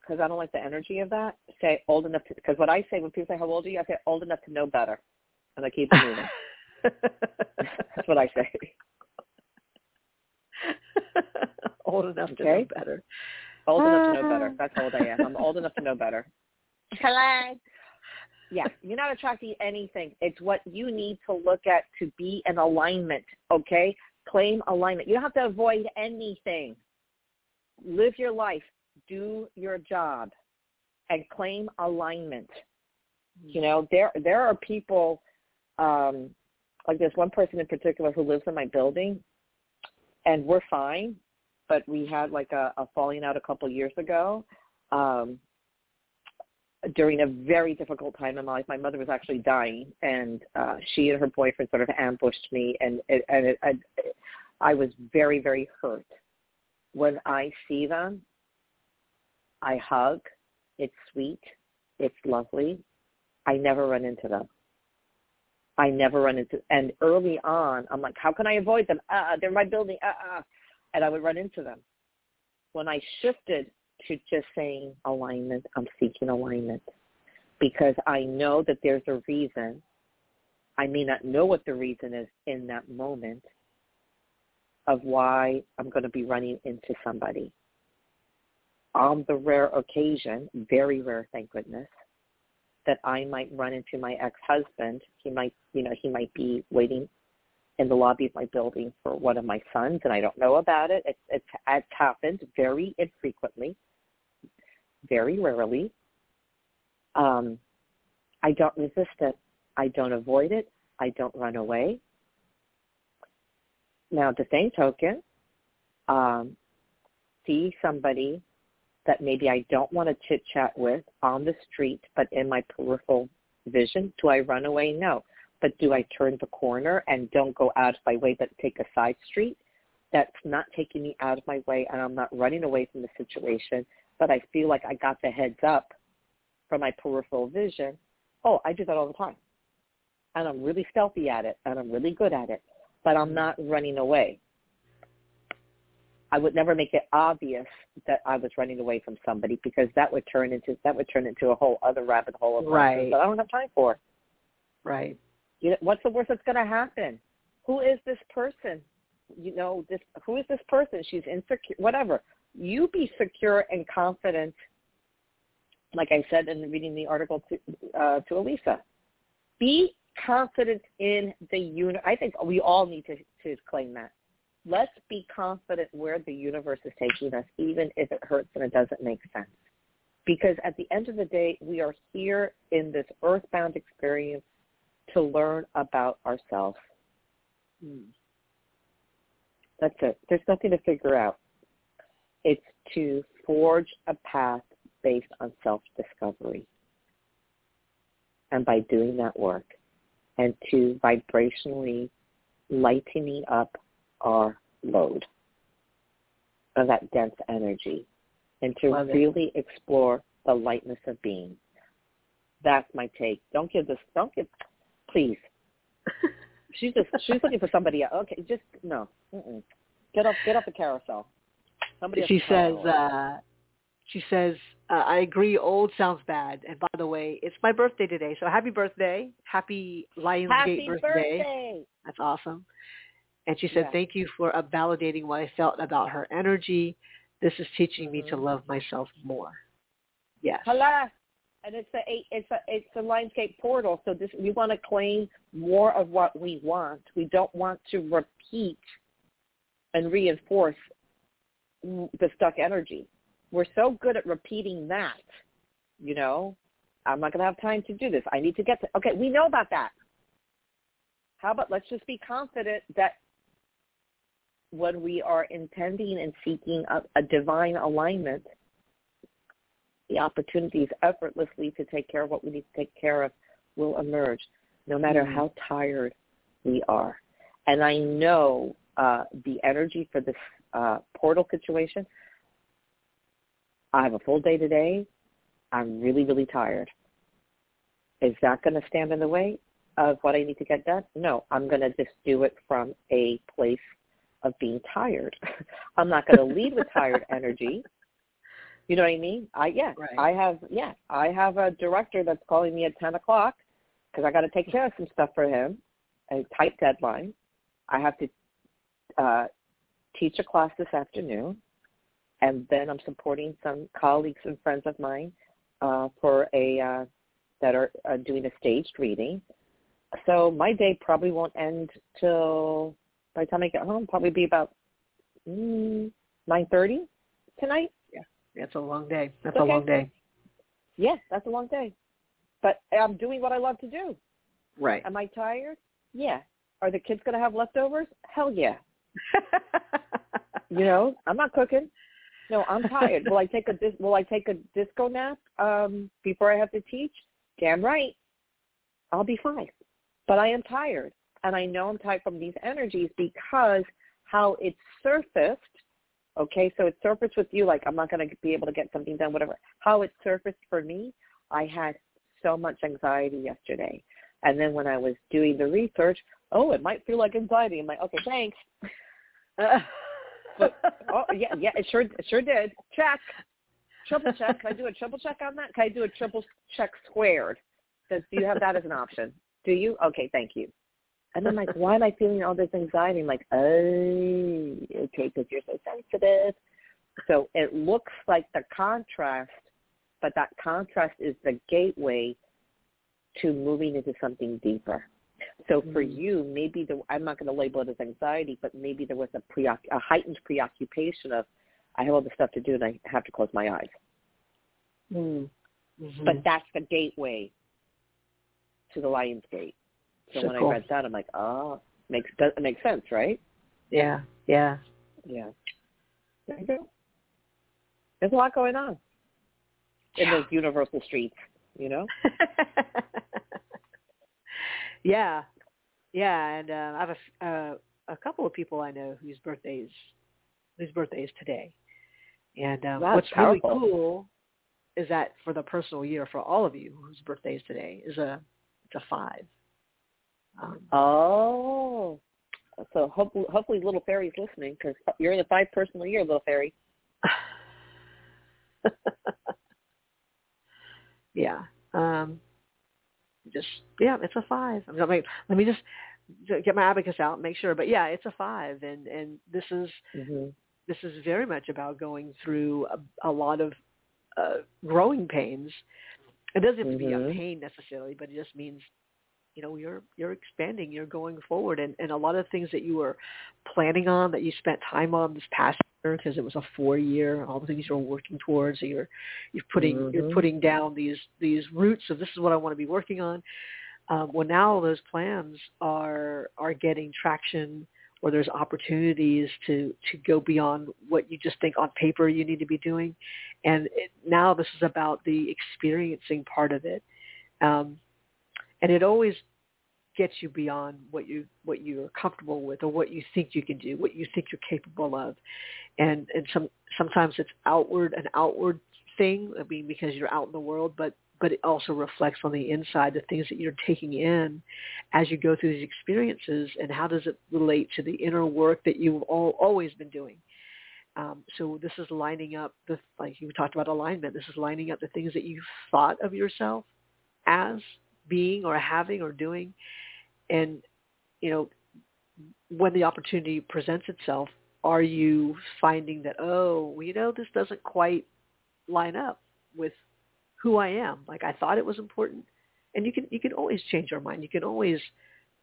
because I don't like the energy of that, say old enough. to, Because what I say when people say how old are you, I say old enough to know better, and I keep <laughs> moving. That's what I say. <laughs> Old enough to know better. Old enough to know better. That's old I am. I'm old enough to know better. Hello. Yeah, you're not attracting anything. It's what you need to look at to be in alignment, okay? Claim alignment. You don't have to avoid anything. Live your life. Do your job and claim alignment. You know, there there are people um like there's one person in particular who lives in my building and we're fine, but we had like a, a falling out a couple years ago. Um during a very difficult time in my life. My mother was actually dying, and uh, she and her boyfriend sort of ambushed me, and and it, I, I was very very hurt. When I see them, I hug. It's sweet. It's lovely. I never run into them. I never run into, and early on, I'm like, how can I avoid them? Uh, they're my building. Uh, uh, and I would run into them. When I shifted to just saying alignment. I'm seeking alignment because I know that there's a reason. I may not know what the reason is in that moment of why I'm going to be running into somebody. On the rare occasion, very rare, thank goodness, that I might run into my ex-husband. He might, you know, he might be waiting in the lobby of my building for one of my sons, and I don't know about it. It's, it's, it's happened very infrequently very rarely. Um, I don't resist it. I don't avoid it. I don't run away. Now, the same token, um, see somebody that maybe I don't want to chit chat with on the street, but in my peripheral vision. Do I run away? No. But do I turn the corner and don't go out of my way, but take a side street? That's not taking me out of my way, and I'm not running away from the situation but I feel like I got the heads up from my peripheral vision. Oh, I do that all the time. And I'm really stealthy at it and I'm really good at it, but I'm not running away. I would never make it obvious that I was running away from somebody because that would turn into that would turn into a whole other rabbit hole of Right. that I don't have time for. Right. You know, what's the worst that's going to happen? Who is this person? You know, this who is this person? She's insecure. Whatever you be secure and confident, like I said in reading the article to uh, to Alyssa. Be confident in the uni. I think we all need to, to claim that. Let's be confident where the universe is taking us, even if it hurts and it doesn't make sense. Because at the end of the day, we are here in this earthbound experience to learn about ourselves. That's it. There's nothing to figure out. It's to forge a path based on self-discovery. And by doing that work and to vibrationally lightening up our load of that dense energy and to Love it. really explore the lightness of being. That's my take. Don't give this, don't give, please. <laughs> She's just, she's looking for somebody else. Okay, just, no. Mm-mm. Get off, get off the carousel. Somebody she says, uh, she says, uh, I agree, old sounds bad. And by the way, it's my birthday today. So happy birthday. Happy Lionsgate Happy birthday. birthday. That's awesome. And she said, Yeah. thank you for uh, validating what I felt about her energy. This is teaching me to Mhm. love myself more. Yes. Hello. And it's a it's a it's a Lionsgate portal. So this we want to claim more of what we want. We don't want to repeat and reinforce the stuck energy. We're so good at repeating that. You know, I'm not going to have time to do this. I need to get to. Okay, we know about that. How about let's just be confident that when we are intending and seeking a, a divine alignment, the opportunities effortlessly to take care of what we need to take care of will emerge, no matter Mhm. how tired we are. And I know uh, the energy for this uh, portal situation. I have a full day today. I'm really, really tired. Is that going to stand in the way of what I need to get done? No, I'm going to just do it from a place of being tired. <laughs> I'm not going to lead with tired <laughs> energy. You know what I mean? I yeah, Right. I have yeah, I have a director that's calling me at ten o'clock because I got to take care of some stuff for him, a tight deadline. I have to uh, teach a class this afternoon, and then I'm supporting some colleagues and friends of mine uh, for a uh, that are uh, doing a staged reading. So my day probably won't end till by the time I get home. Probably be about mm, nine thirty tonight. Yeah, that's a long day. That's Okay. a long day. Yes, that's a long day, but I'm doing what I love to do. Right. Am I tired? Yeah. Are the kids going to have leftovers? Hell yeah. <laughs> You know, I'm not cooking. No, I'm tired. will I take a dis- will I take a disco nap um before I have to teach? Damn right. I'll be fine. But I am tired. And I know I'm tired from these energies because how it's surfaced, okay, so it surfaced with you like I'm not going to be able to get something done, whatever. How it surfaced for me, I had so much anxiety yesterday. And then when I was doing the research, oh, it might feel like anxiety. I'm like, okay, thanks. <laughs> Oh yeah, yeah, it sure it sure did. Check. Triple check. Can I do a triple check on that? Can I do a triple check squared? Does do you have that as an option? Do you? Okay, thank you. And I'm like, why am I feeling all this anxiety? I'm like, oh, okay, because you're so sensitive. So it looks like the contrast, but that contrast is the gateway to moving into something deeper. So for Mm. you, maybe the I'm not going to label it as anxiety, but maybe there was a pre a heightened preoccupation of I have all this stuff to do and I have to close my eyes. Mm. Mhm. But that's the gateway to the Lion's Gate. So, So when cool. I read that, I'm like, oh, makes does it makes sense, right? yeah, yeah. Yeah. There you go. There's a lot going on in those universal streets, you know. <laughs> yeah, yeah, and uh, I have a, uh, a couple of people I know whose birthdays whose birthdays today, and um, what's powerful. really cool is that for the personal year for all of you whose birthdays today is a it's a five. Um, Oh, so hopefully, hopefully, little fairy's listening because you're in the five personal year, little fairy. <laughs> <laughs> yeah. Um, just yeah, it's a five. I'm gonna, let me just get my abacus out and make sure. But yeah, it's a five, and and this is Mm-hmm. this is very much about going through a, a lot of uh, growing pains. It doesn't have to be a Mhm. pain necessarily, but it just means you know you're you're expanding, you're going forward, and and a lot of things that you were planning on that you spent time on this past because it was a four year, all the things you're working towards, so you're you're putting you're Mhm. putting down these these roots of this is what I want to be working on. Um, well, now those plans are are getting traction or there's opportunities to to go beyond what you just think on paper you need to be doing and it, now this is about the experiencing part of it um, and it always gets you beyond what you what you're comfortable with or what you think you can do what you think you're capable of and and some sometimes it's outward an outward thing i mean because you're out in the world but but it also reflects on the inside the things that you're taking in as you go through these experiences and how does it relate to the inner work that you've all, always been doing. Um, so this is lining up the like you talked about alignment. This is lining up the things that you thought of yourself as being or having or doing, and you know when the opportunity presents itself, are you finding that oh, you know this doesn't quite line up with who I am. Like I thought it was important, and you can you can always change your mind. You can always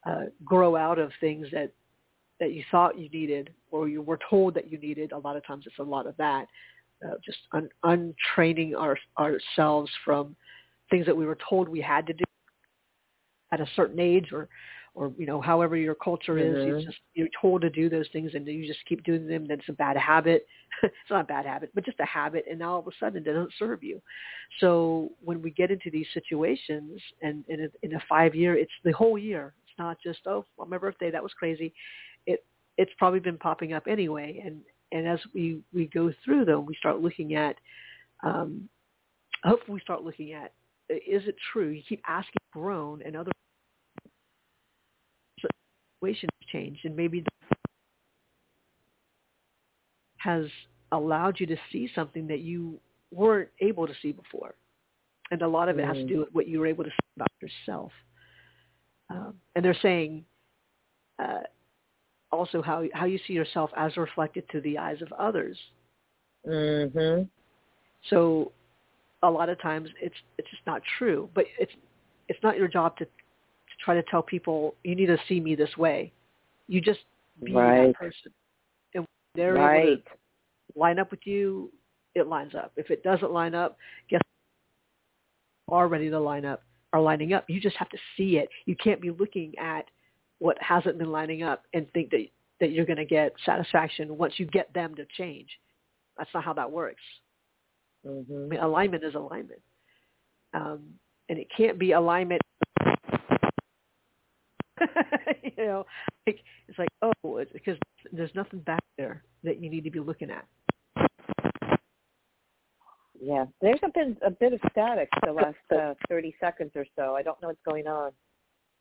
uh, grow out of things that that you thought you needed or you were told that you needed. A lot of times it's a lot of that. Uh, just un- untraining our, ourselves from things that we were told we had to do at a certain age or or you know however your culture is mm-hmm. you just you're told to do those things and you just keep doing them then it's a bad habit. <laughs> It's not a bad habit but just a habit and now all of a sudden it doesn't serve you. So when we get into these situations and in a, in a five year it's the whole year. It's not just oh on my birthday that was crazy. It it's probably been popping up anyway. And and as we we go through them we start looking at um hopefully we start looking at is it true? You keep asking grown and other situation has changed and maybe has allowed you to see something that you weren't able to see before. And a lot of it has to do with what you were able to see about yourself. Um, and they're saying uh, also how how you see yourself as reflected through the eyes of others. Mm-hmm. So a lot of times it's it's just not true, but it's it's not your job to try to tell people you need to see me this way. You just be right. that person, and they're right. able to line up with you. It lines up. If it doesn't line up, guess are ready to line up are lining up. You just have to see it. You can't be looking at what hasn't been lining up and think that that you're going to get satisfaction once you get them to change. That's not how that works. Mm-hmm. I mean, alignment is alignment, um, and it can't be alignment <laughs> you know, like, it's like, oh, it's because there's nothing back there that you need to be looking at. Yeah, there's a bit a bit of static the last uh, 30 seconds or so. I don't know what's going on.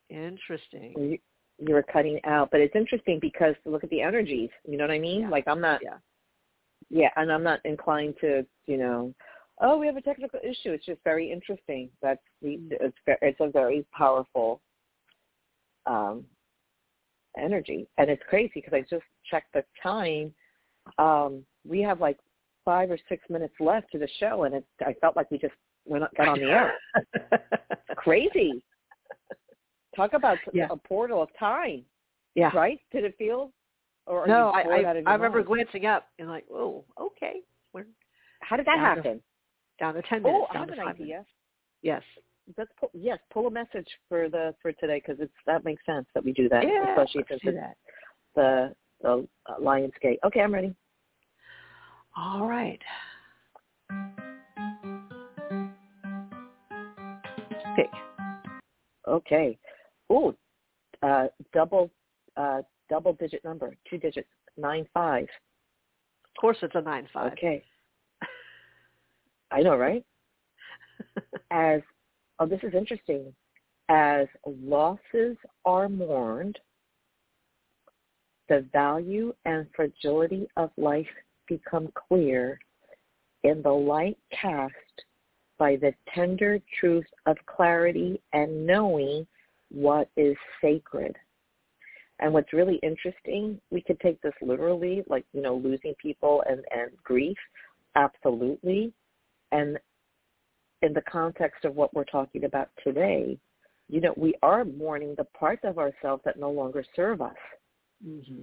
Interesting. You, you were cutting out, but it's interesting because look at the energies. You know what I mean? Yeah. Like I'm not. Yeah. Yeah, and I'm not inclined to, you know, oh, we have a technical issue. It's just very interesting. That's the it's it's a very powerful um, energy. And it's crazy because I just checked the time. Um, we have like five or six minutes left to the show, and it, I felt like we just went got on the air. <laughs> crazy. Talk about yeah. a portal of time. Yeah. Right? Did it feel? Or no, I I, I remember glancing up and like, oh, okay. We're How did that down happen? To, down to ten minutes. Oh, I have an idea. Minutes. Yes let's pull, yes, pull a message for the for today because it's that makes sense that we do that, yeah, especially since it's that. the the uh, Lionsgate. Okay, I'm ready. All right. Pick. Okay. Ooh, uh, double uh, double digit number, two digits, nine five. Of course, it's a nine five. Okay. I know, right? <laughs> As oh, this is interesting. As losses are mourned, the value and fragility of life become clear in the light cast by the tender truth of clarity and knowing what is sacred. And what's really interesting, we could take this literally, like, you know, losing people and, and grief, absolutely. And in the context of what we're talking about today, you know, we are mourning the parts of ourselves that no longer serve us. Mm-hmm.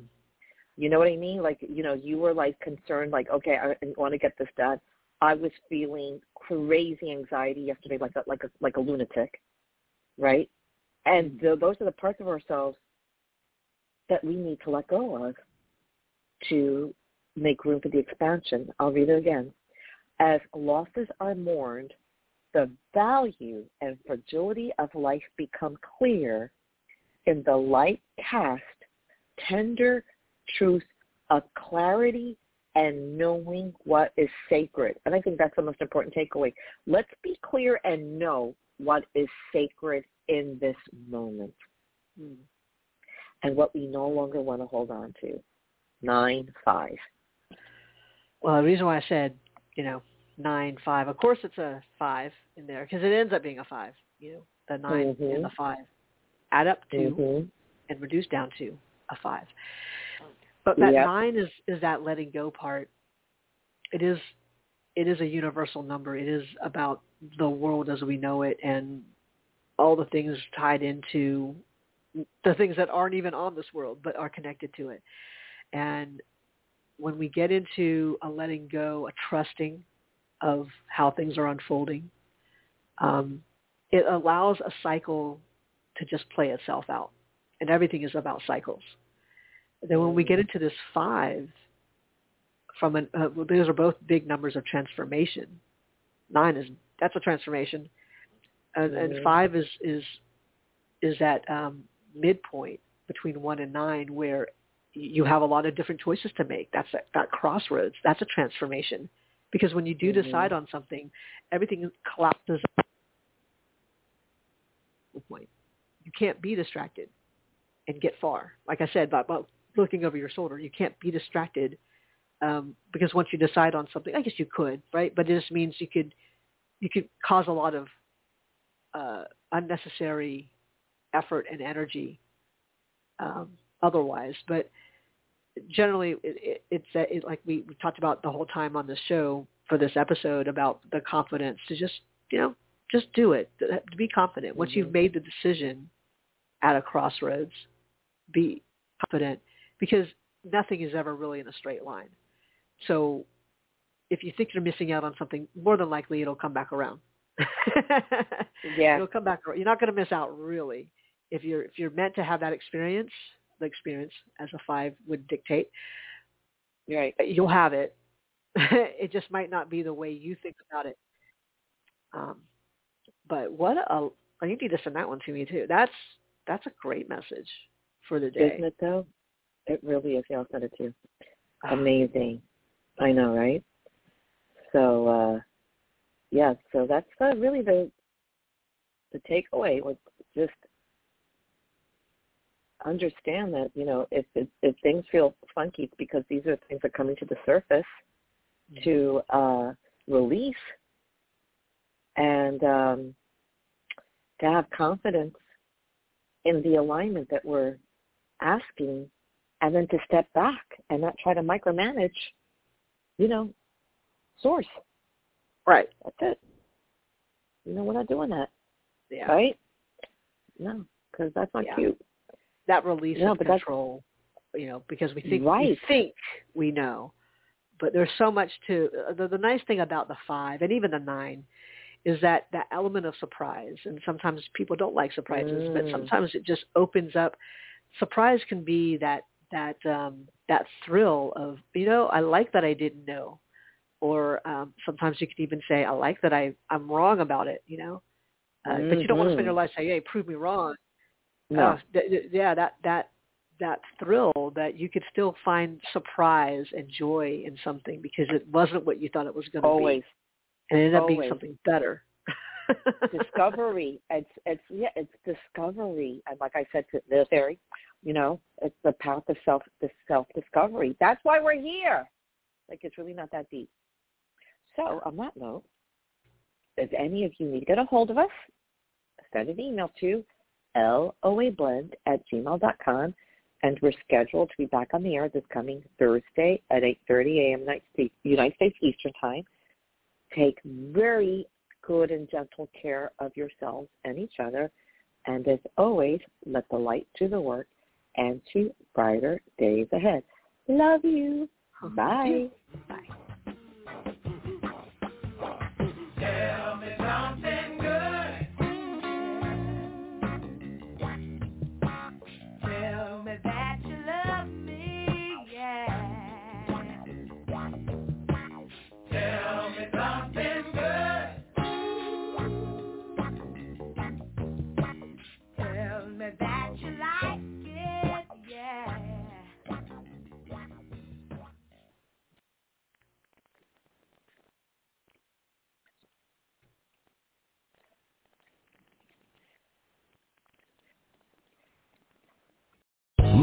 You know what I mean? Like, you know, you were like concerned, like, okay, I want to get this done. I was feeling crazy anxiety yesterday, like a like a like a lunatic, right? And the, those are the parts of ourselves that we need to let go of to make room for the expansion. I'll read it again. As losses are mourned, the value and fragility of life become clear in the light cast tender truth of clarity and knowing what is sacred. And I think that's the most important takeaway. Let's be clear and know what is sacred in this moment mm. and what we no longer want to hold on to. Nine, five. Well, the reason why I said, you know, nine, five, of course it's a five in there because it ends up being a five, you know, the 9 mm-hmm. and the five add up to mm-hmm. and reduce down to a five. But that yep. nine is is that letting go part. It is it is a universal number. It is about the world as we know it and all the things tied into the things that aren't even on this world but are connected to it. And when we get into a letting go, a trusting of how things are unfolding, um, it allows a cycle to just play itself out. And everything is about cycles then when we get into this five, from an, uh, those are both big numbers of transformation. Nine is that's a transformation, and, mm-hmm. and five is is is that um, midpoint between one and nine where you have a lot of different choices to make. That's that, that crossroads. That's a transformation, because when you do mm-hmm. decide on something, everything collapses. Point. You can't be distracted and get far. Like I said, about, about looking over your shoulder. You can't be distracted um, because once you decide on something, I guess you could, right? But it just means you could you could cause a lot of uh, unnecessary effort and energy um, otherwise. But generally, it, it, it's uh, it, like we, we talked about the whole time on the show for this episode about the confidence to just you know just do it to be confident. Once mm-hmm. you've made the decision at a crossroads, be confident because nothing is ever really in a straight line. So if you think you're missing out on something, more than likely it'll come back around. <laughs> yeah, it'll come back. Around. You're not going to miss out really if you're if you're meant to have that experience. The experience as a five would dictate. Right. You'll have it. <laughs> it just might not be the way you think about it. Um, but what a you need to send that one to me too. That's that's a great message for the day. Isn't it though? It really is. Yeah, I'll send it to you. Amazing. I know, right? So, uh yeah, so that's uh, really the the takeaway was just understand that you know if if, if things feel funky it's because these are things that are coming to the surface mm-hmm. to uh release and um to have confidence in the alignment that we're asking and then to step back and not try to micromanage, you know, source. Right. That's it. You know, we're not doing that. Yeah. Right? No, because that's not yeah. cute. That release no, of control, you know, because we think right. we think we know, but there's so much to uh, the, the nice thing about the five and even the nine is that that element of surprise. And sometimes people don't like surprises, mm. but sometimes it just opens up. Surprise can be that that um, that thrill of you know I like that I didn't know, or um, sometimes you can even say I like that I I'm wrong about it. You know, uh, mm-hmm. but you don't want to spend your life saying hey prove me wrong. No. Uh, th- th- yeah, that that that thrill that you could still find surprise and joy in something because it wasn't what you thought it was going to be. Always. And it ended Always. up being something better. discovery. It's it's yeah, it's discovery. And like I said to the theory, you know, it's the path of self the self discovery. That's why we're here. Like it's really not that deep. So on that note, if any of you need to get a hold of us, send an email to loablend at gmail.com and we're scheduled to be back on the air this coming Thursday at 8.30 a.m. United States Eastern Time. Take very good and gentle care of yourselves and each other. And as always, let the light do the work and to brighter days ahead. Love you. Bye. Bye.